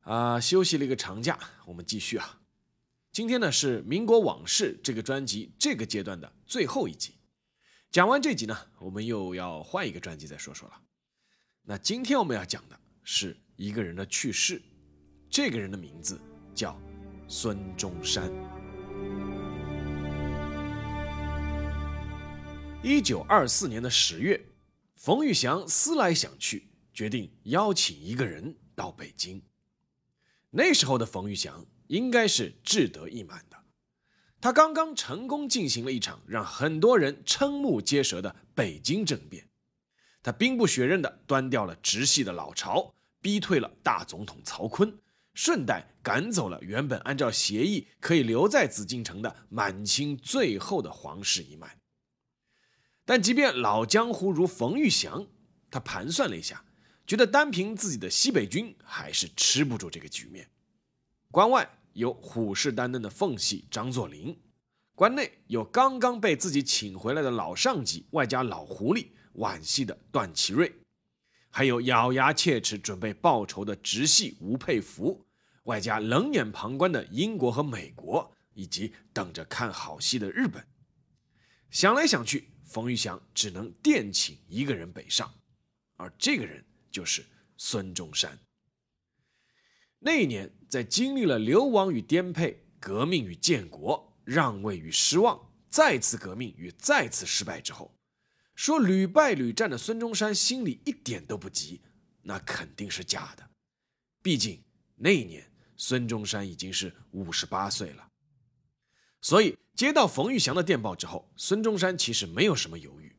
啊，休息了一个长假，我们继续啊。今天呢是《民国往事》这个专辑这个阶段的最后一集。讲完这集呢，我们又要换一个专辑再说说了。那今天我们要讲的是一个人的去世，这个人的名字叫孙中山。一九二四年的十月。冯玉祥思来想去，决定邀请一个人到北京。那时候的冯玉祥应该是志得意满的，他刚刚成功进行了一场让很多人瞠目结舌的北京政变，他兵不血刃地端掉了直系的老巢，逼退了大总统曹锟，顺带赶走了原本按照协议可以留在紫禁城的满清最后的皇室一脉。但即便老江湖如冯玉祥，他盘算了一下，觉得单凭自己的西北军还是吃不住这个局面。关外有虎视眈眈的奉系张作霖，关内有刚刚被自己请回来的老上级，外加老狐狸皖系的段祺瑞，还有咬牙切齿准备报仇的直系吴佩孚，外加冷眼旁观的英国和美国，以及等着看好戏的日本。想来想去。冯玉祥只能电请一个人北上，而这个人就是孙中山。那一年，在经历了流亡与颠沛、革命与建国、让位与失望、再次革命与再次失败之后，说屡败屡战的孙中山心里一点都不急，那肯定是假的。毕竟那一年，孙中山已经是五十八岁了。所以，接到冯玉祥的电报之后，孙中山其实没有什么犹豫，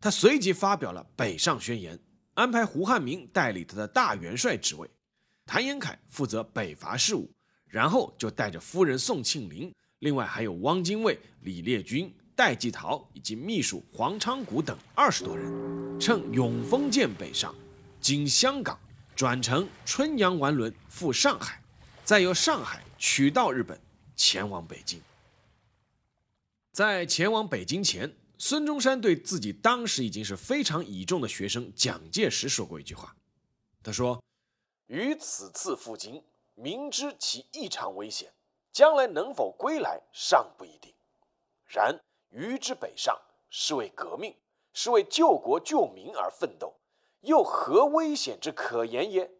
他随即发表了北上宣言，安排胡汉民代理他的大元帅职位，谭延闿负责北伐事务，然后就带着夫人宋庆龄，另外还有汪精卫、李烈钧、戴季陶以及秘书黄昌谷等二十多人，乘永丰舰北上，经香港转乘春阳丸轮赴上海，再由上海取道日本，前往北京。在前往北京前，孙中山对自己当时已经是非常倚重的学生蒋介石说过一句话。他说：“于此次赴京，明知其异常危险，将来能否归来尚不一定。然于之北上，是为革命，是为救国救民而奋斗，又何危险之可言也？”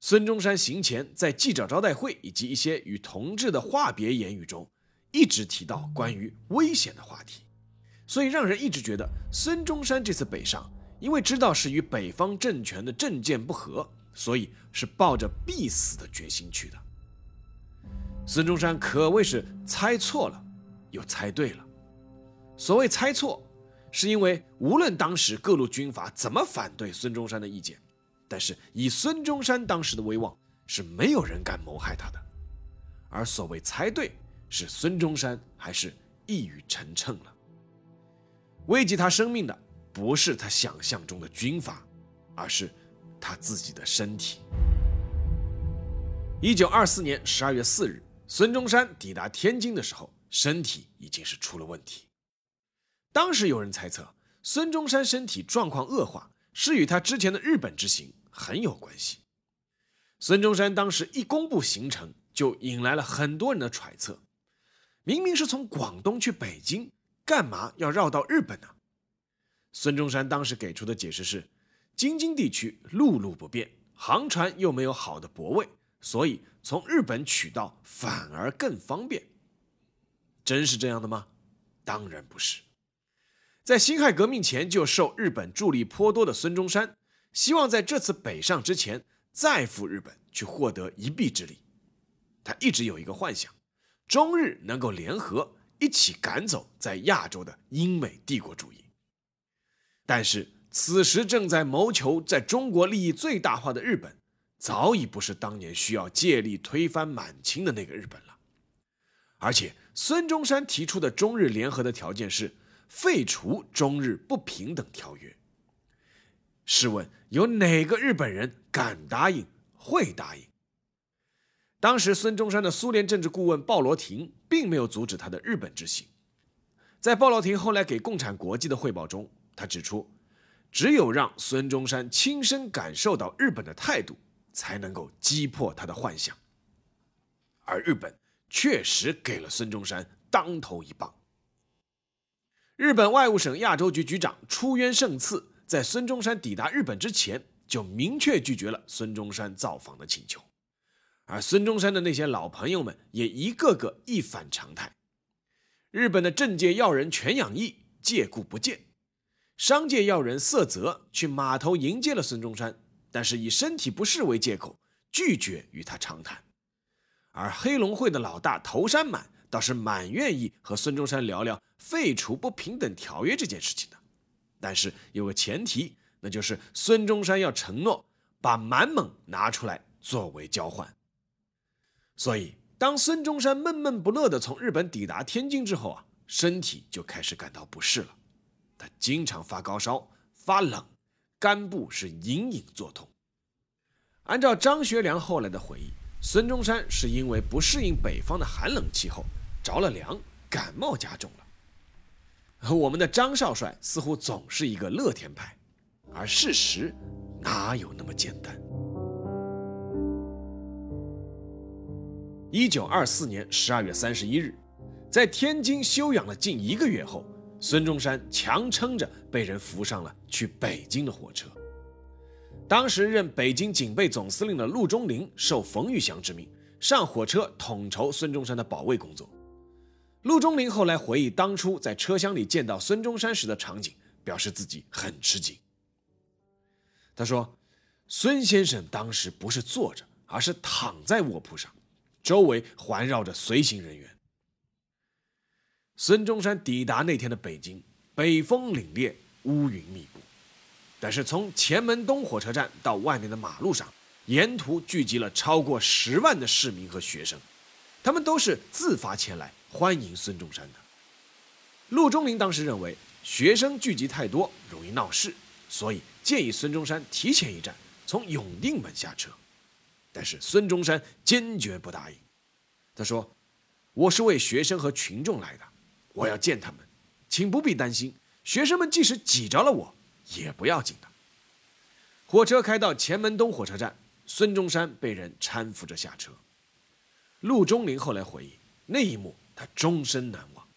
孙中山行前在记者招待会以及一些与同志的话别言语中。一直提到关于危险的话题，所以让人一直觉得孙中山这次北上，因为知道是与北方政权的政见不合，所以是抱着必死的决心去的。孙中山可谓是猜错了，又猜对了。所谓猜错，是因为无论当时各路军阀怎么反对孙中山的意见，但是以孙中山当时的威望，是没有人敢谋害他的。而所谓猜对。是孙中山还是一语成谶了？危及他生命的不是他想象中的军阀，而是他自己的身体。一九二四年十二月四日，孙中山抵达天津的时候，身体已经是出了问题。当时有人猜测，孙中山身体状况恶化是与他之前的日本之行很有关系。孙中山当时一公布行程，就引来了很多人的揣测。明明是从广东去北京，干嘛要绕到日本呢？孙中山当时给出的解释是：京津地区陆路不便，航船又没有好的泊位，所以从日本取道反而更方便。真是这样的吗？当然不是。在辛亥革命前就受日本助力颇多的孙中山，希望在这次北上之前再赴日本去获得一臂之力。他一直有一个幻想。中日能够联合一起赶走在亚洲的英美帝国主义，但是此时正在谋求在中国利益最大化的日本，早已不是当年需要借力推翻满清的那个日本了。而且，孙中山提出的中日联合的条件是废除中日不平等条约。试问，有哪个日本人敢答应、会答应？当时，孙中山的苏联政治顾问鲍罗廷并没有阻止他的日本之行。在鲍罗廷后来给《共产国际》的汇报中，他指出，只有让孙中山亲身感受到日本的态度，才能够击破他的幻想。而日本确实给了孙中山当头一棒。日本外务省亚洲局局长出渊胜次在孙中山抵达日本之前，就明确拒绝了孙中山造访的请求。而孙中山的那些老朋友们也一个个一反常态。日本的政界要人全养义借故不见，商界要人色泽去码头迎接了孙中山，但是以身体不适为借口拒绝与他长谈。而黑龙会的老大头山满倒是蛮愿意和孙中山聊聊废除不平等条约这件事情的，但是有个前提，那就是孙中山要承诺把满蒙拿出来作为交换。所以，当孙中山闷闷不乐地从日本抵达天津之后啊，身体就开始感到不适了。他经常发高烧、发冷，肝部是隐隐作痛。按照张学良后来的回忆，孙中山是因为不适应北方的寒冷气候，着了凉，感冒加重了。我们的张少帅似乎总是一个乐天派，而事实哪有那么简单？一九二四年十二月三十一日，在天津休养了近一个月后，孙中山强撑着被人扶上了去北京的火车。当时任北京警备总司令的陆中麟受冯玉祥之命上火车统筹孙中山的保卫工作。陆中麟后来回忆当初在车厢里见到孙中山时的场景，表示自己很吃惊。他说：“孙先生当时不是坐着，而是躺在卧铺上。”周围环绕着随行人员。孙中山抵达那天的北京，北风凛冽，乌云密布。但是从前门东火车站到外面的马路上，沿途聚集了超过十万的市民和学生，他们都是自发前来欢迎孙中山的。陆中麟当时认为学生聚集太多容易闹事，所以建议孙中山提前一站从永定门下车。但是孙中山坚决不答应。他说：“我是为学生和群众来的，我要见他们，请不必担心。学生们即使挤着了我，也不要紧的。”火车开到前门东火车站，孙中山被人搀扶着下车。陆中麟后来回忆，那一幕他终身难忘。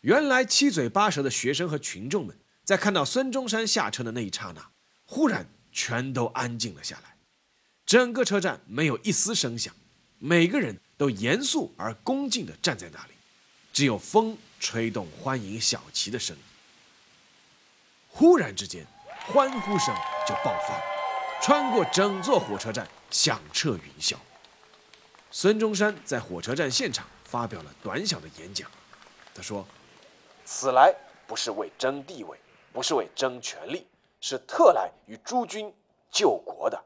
原来七嘴八舌的学生和群众们，在看到孙中山下车的那一刹那，忽然全都安静了下来。整个车站没有一丝声响，每个人都严肃而恭敬地站在那里，只有风吹动欢迎小旗的声音。忽然之间，欢呼声就爆发，穿过整座火车站，响彻云霄。孙中山在火车站现场发表了短小的演讲，他说：“此来不是为争地位，不是为争权力，是特来与诸君救国的。”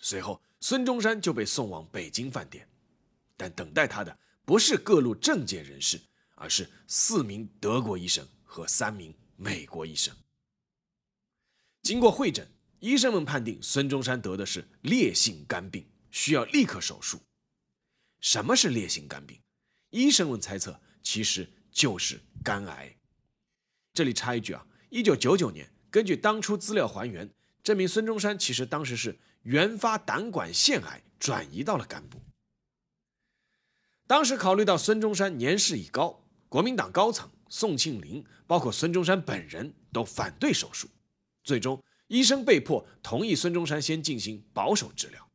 随后，孙中山就被送往北京饭店，但等待他的不是各路政界人士，而是四名德国医生和三名美国医生。经过会诊，医生们判定孙中山得的是烈性肝病，需要立刻手术。什么是烈性肝病？医生们猜测，其实就是肝癌。这里插一句啊，一九九九年，根据当初资料还原，证明孙中山其实当时是。原发胆管腺癌转移到了肝部。当时考虑到孙中山年事已高，国民党高层宋庆龄，包括孙中山本人都反对手术，最终医生被迫同意孙中山先进行保守治疗。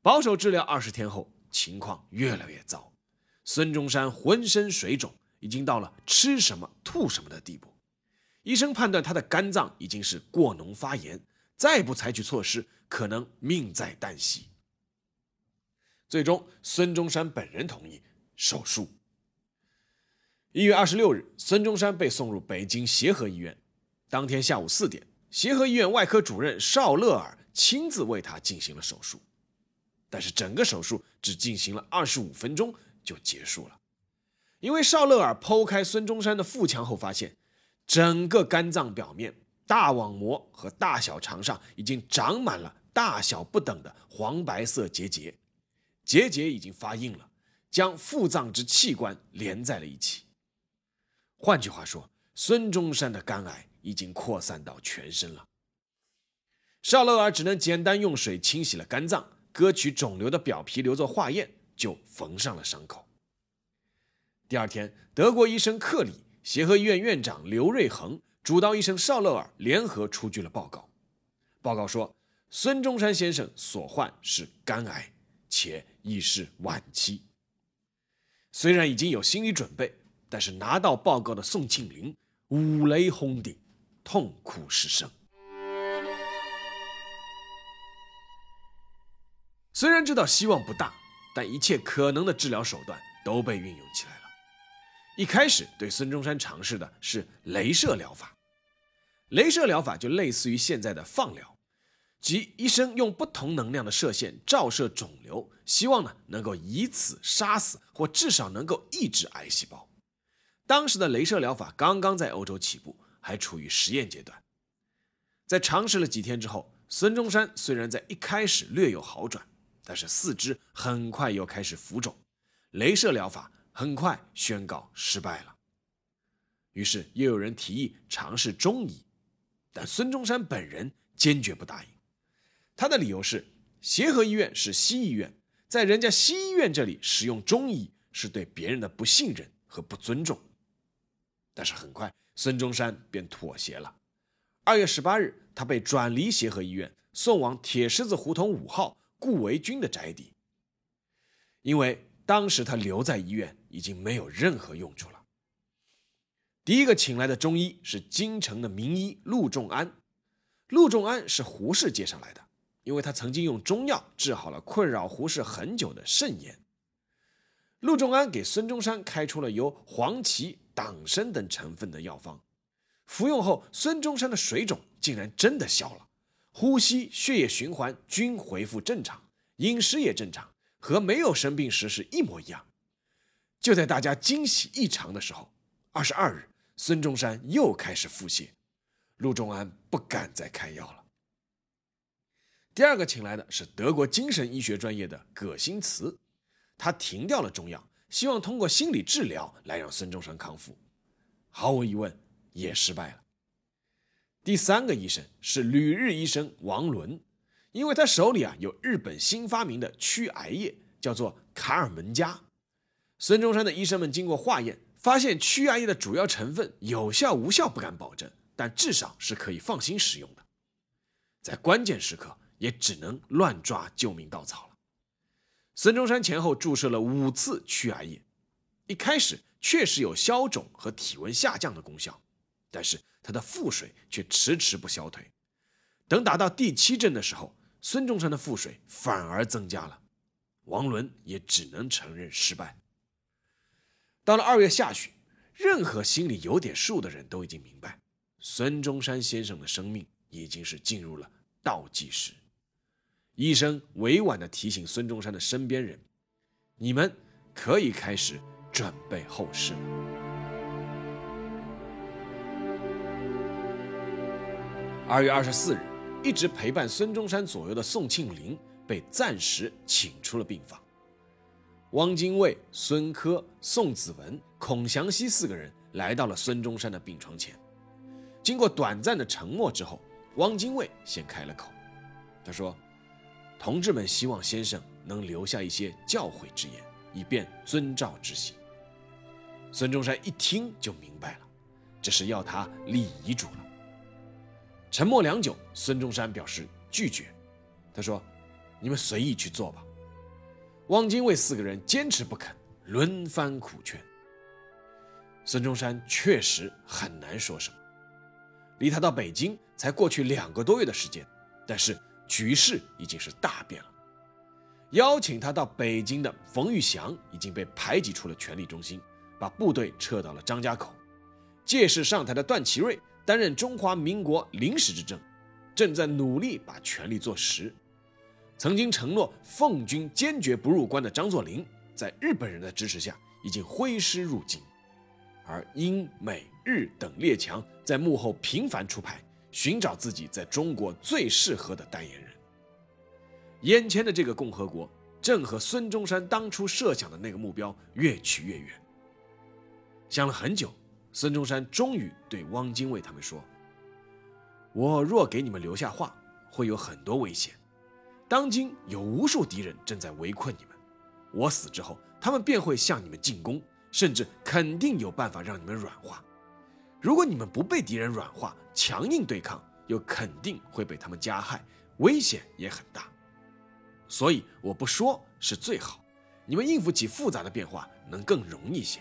保守治疗二十天后，情况越来越糟，孙中山浑身水肿，已经到了吃什么吐什么的地步。医生判断他的肝脏已经是过脓发炎。再不采取措施，可能命在旦夕。最终，孙中山本人同意手术。一月二十六日，孙中山被送入北京协和医院。当天下午四点，协和医院外科主任邵乐尔亲自为他进行了手术，但是整个手术只进行了二十五分钟就结束了，因为邵乐尔剖开孙中山的腹腔后发现，整个肝脏表面、大网膜和大小肠上已经长满了大小不等的黄白色结节，结节已经发硬了，将腹脏之器官连在了一起。换句话说，孙中山的肝癌已经扩散到全身了。邵乐尔只能简单用水清洗了肝脏，割取肿瘤的表皮留作化验，就缝上了伤口。第二天，德国医生克里、协和医院院长刘瑞恒、主刀医生邵乐尔联合出具了报告。报告说，孙中山先生所患是肝癌，且已是晚期。虽然已经有心理准备。但是拿到报告的宋庆龄五雷轰顶，痛哭失声。虽然知道希望不大，但一切可能的治疗手段都被运用起来了。一开始对孙中山尝试的是镭射疗法，镭射疗法就类似于现在的放疗，即医生用不同能量的射线照射肿瘤，希望呢能够以此杀死或至少能够抑制癌细胞。当时的镭射疗法刚刚在欧洲起步，还处于实验阶段。在尝试了几天之后，孙中山虽然在一开始略有好转，但是四肢很快又开始浮肿，镭射疗法很快宣告失败了。于是又有人提议尝试中医，但孙中山本人坚决不答应。他的理由是：协和医院是西医院，在人家西医院这里使用中医是对别人的不信任和不尊重。但是很快，孙中山便妥协了。二月十八日，他被转离协和医院，送往铁狮子胡同五号顾维钧的宅邸。因为当时他留在医院已经没有任何用处了。第一个请来的中医是京城的名医陆仲安。陆仲安是胡适介绍来的，因为他曾经用中药治好了困扰胡适很久的肾炎。陆仲安给孙中山开出了由黄芪。党参等成分的药方，服用后，孙中山的水肿竟然真的消了，呼吸、血液循环均恢复正常，饮食也正常，和没有生病时是一模一样。就在大家惊喜异常的时候，二十二日，孙中山又开始腹泻，陆仲安不敢再开药了。第二个请来的是德国精神医学专业的葛新慈，他停掉了中药。希望通过心理治疗来让孙中山康复，毫无疑问也失败了。第三个医生是旅日医生王伦，因为他手里啊有日本新发明的驱癌液，叫做卡尔门加。孙中山的医生们经过化验，发现驱癌液的主要成分有效无效不敢保证，但至少是可以放心使用的。在关键时刻，也只能乱抓救命稻草了。孙中山前后注射了五次驱癌液，一开始确实有消肿和体温下降的功效，但是他的腹水却迟迟不消退。等打到第七针的时候，孙中山的腹水反而增加了，王伦也只能承认失败。到了二月下旬，任何心里有点数的人都已经明白，孙中山先生的生命已经是进入了倒计时。医生委婉地提醒孙中山的身边人：“你们可以开始准备后事了。”二月二十四日，一直陪伴孙中山左右的宋庆龄被暂时请出了病房。汪精卫、孙科、宋子文、孔祥熙四个人来到了孙中山的病床前。经过短暂的沉默之后，汪精卫先开了口，他说。同志们希望先生能留下一些教诲之言，以便遵照执行。孙中山一听就明白了，这是要他立遗嘱了。沉默良久，孙中山表示拒绝。他说：“你们随意去做吧。”汪精卫四个人坚持不肯，轮番苦劝。孙中山确实很难说什么。离他到北京才过去两个多月的时间，但是。局势已经是大变了。邀请他到北京的冯玉祥已经被排挤出了权力中心，把部队撤到了张家口。借势上台的段祺瑞担任中华民国临时执政，正在努力把权力做实。曾经承诺奉军坚决不入关的张作霖，在日本人的支持下，已经挥师入京，而英美日等列强在幕后频繁出牌，寻找自己在中国最适合的代言人。眼前的这个共和国，正和孙中山当初设想的那个目标越去越远。想了很久，孙中山终于对汪精卫他们说：“我若给你们留下话，会有很多危险。”当今有无数敌人正在围困你们，我死之后，他们便会向你们进攻，甚至肯定有办法让你们软化。如果你们不被敌人软化，强硬对抗，又肯定会被他们加害，危险也很大。所以我不说是最好，你们应付起复杂的变化能更容易些。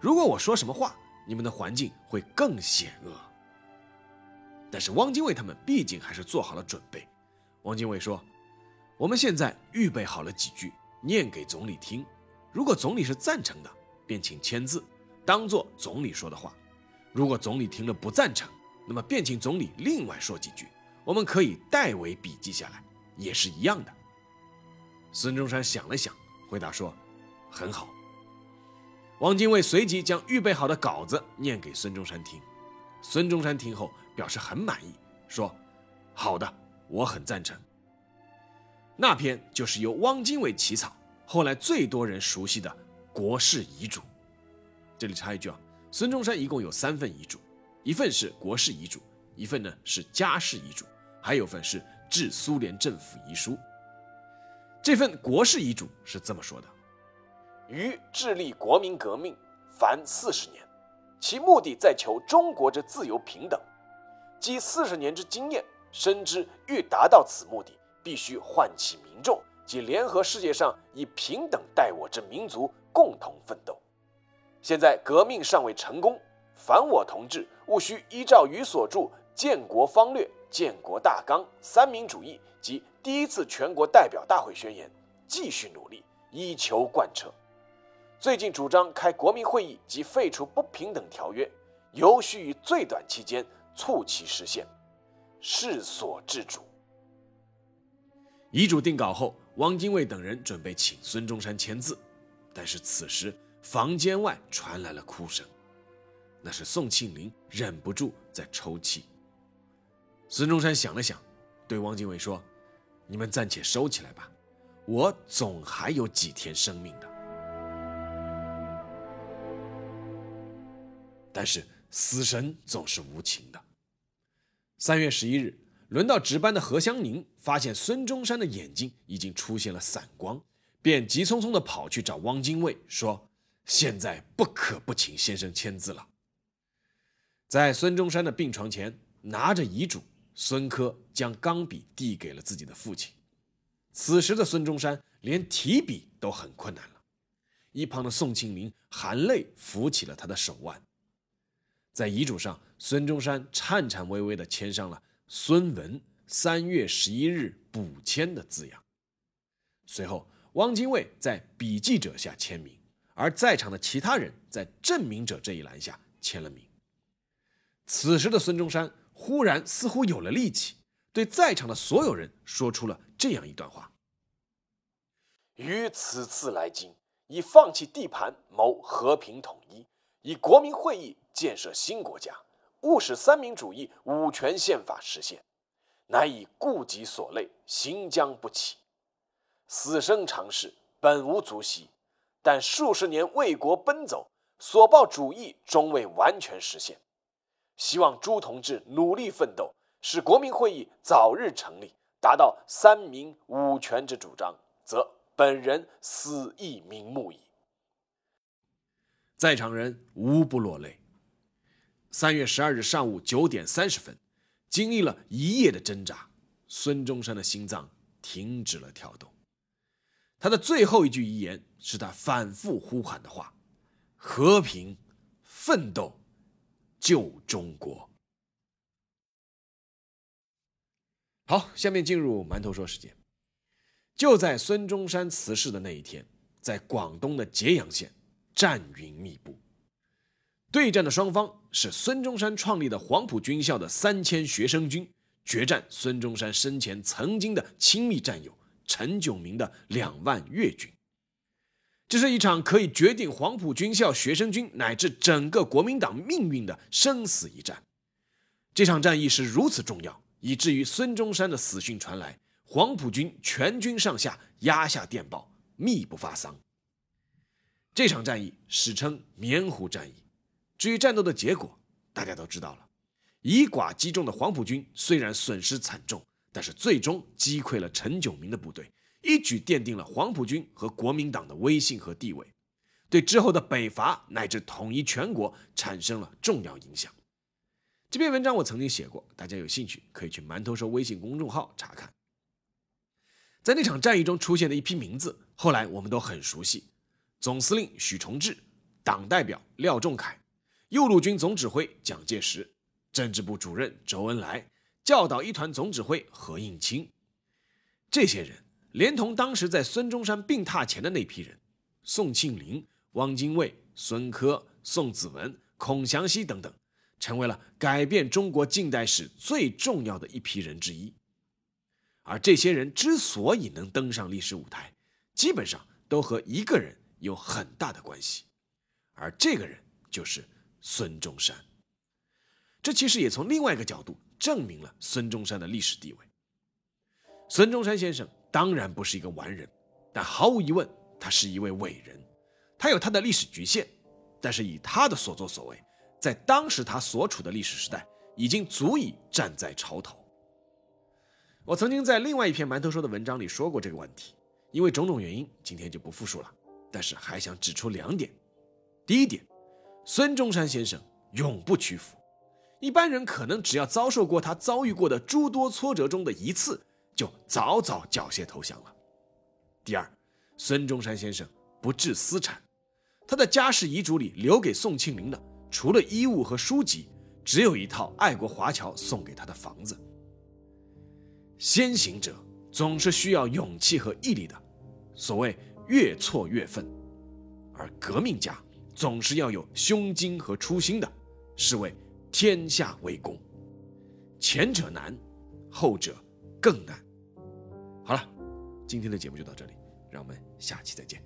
如果我说什么话，你们的环境会更险恶。但是汪精卫他们毕竟还是做好了准备。汪精卫说。我们现在预备好了几句，念给总理听。如果总理是赞成的，便请签字，当做总理说的话；如果总理听了不赞成，那么便请总理另外说几句，我们可以代为笔记下来，也是一样的。孙中山想了想，回答说：“很好。”汪精卫随即将预备好的稿子念给孙中山听。孙中山听后表示很满意，说：“好的，我很赞成。”那篇就是由汪精卫起草，后来最多人熟悉的国事遗嘱。这里插一句啊，孙中山一共有三份遗嘱，一份是国事遗嘱，一份呢是家事遗嘱，还有份是致苏联政府遗书。这份国事遗嘱是这么说的：于致力国民革命，凡四十年，其目的在求中国之自由平等。积四十年之经验，深知欲达到此目的。必须唤起民众及联合世界上以平等待我之民族共同奋斗。现在革命尚未成功，凡我同志务须依照于所著《建国方略》《建国大纲》《三民主义》及第一次全国代表大会宣言，继续努力，以求贯彻。最近主张开国民会议及废除不平等条约，尤需于最短期间促其实现，是所至主。遗嘱定稿后，汪精卫等人准备请孙中山签字，但是此时房间外传来了哭声，那是宋庆龄忍不住在抽泣。孙中山想了想，对汪精卫说：“你们暂且收起来吧，我总还有几天生命的。”但是死神总是无情的。三月十一日。轮到值班的何香凝发现孙中山的眼睛已经出现了散光，便急匆匆地跑去找汪精卫，说：“现在不可不请先生签字了。”在孙中山的病床前，拿着遗嘱，孙科将钢笔递给了自己的父亲。此时的孙中山连提笔都很困难了，一旁的宋庆龄含泪扶起了他的手腕。在遗嘱上，孙中山颤颤巍巍地签上了。孙文三月十一日补签的字样。随后，汪精卫在笔记者下签名，而在场的其他人在证明者这一栏下签了名。此时的孙中山忽然似乎有了力气，对在场的所有人说出了这样一段话：“于此次来京，以放弃地盘谋和平统一，以国民会议建设新国家。”务使三民主义五权宪法实现，乃以顾己所累，行将不起。死生常事，本无足惜，但数十年为国奔走，所抱主义终未完全实现。希望朱同志努力奋斗，使国民会议早日成立，达到三民五权之主张，则本人死亦瞑目矣。在场人无不落泪。三月十二日上午九点三十分，经历了一夜的挣扎，孙中山的心脏停止了跳动。他的最后一句遗言是他反复呼喊的话：“和平，奋斗，救中国。”好，下面进入馒头说时间。就在孙中山辞世的那一天，在广东的揭阳县，战云密布。对战的双方是孙中山创立的黄埔军校的三千学生军，决战孙中山生前曾经的亲密战友陈炯明的两万粤军。这是一场可以决定黄埔军校学生军乃至整个国民党命运的生死一战。这场战役是如此重要，以至于孙中山的死讯传来，黄埔军全军上下压下电报，密不发丧。这场战役史称棉湖战役。至于战斗的结果，大家都知道了。以寡击众的黄埔军虽然损失惨重，但是最终击溃了陈炯明的部队，一举奠定了黄埔军和国民党的威信和地位，对之后的北伐乃至统一全国产生了重要影响。这篇文章我曾经写过，大家有兴趣可以去馒头说微信公众号查看。在那场战役中出现的一批名字，后来我们都很熟悉：总司令许崇智、党代表廖仲恺、右路军总指挥蒋介石、政治部主任周恩来、教导一团总指挥何应钦。这些人连同当时在孙中山病榻前的那批人，宋庆龄、汪精卫、孙科、宋子文、孔祥熙等等。成为了改变中国近代史最重要的一批人之一，而这些人之所以能登上历史舞台，基本上都和一个人有很大的关系，而这个人就是孙中山。这其实也从另外一个角度证明了孙中山的历史地位。孙中山先生当然不是一个完人，但毫无疑问，他是一位伟人。他有他的历史局限，但是以他的所作所为。在当时他所处的历史时代，已经足以站在潮头。我曾经在另外一篇馒头说的文章里说过这个问题，因为种种原因，今天就不复述了。但是还想指出两点：第一点，孙中山先生永不屈服，一般人可能只要遭受过他遭遇过的诸多挫折中的一次，就早早缴械投降了。第二，孙中山先生不置私产，他的家世遗嘱里留给宋庆龄的。除了衣物和书籍，只有一套爱国华侨送给他的房子。先行者总是需要勇气和毅力的，所谓越挫越奋；而革命家总是要有胸襟和初心的，是为天下为公。前者难，后者更难。好了，今天的节目就到这里，让我们下期再见。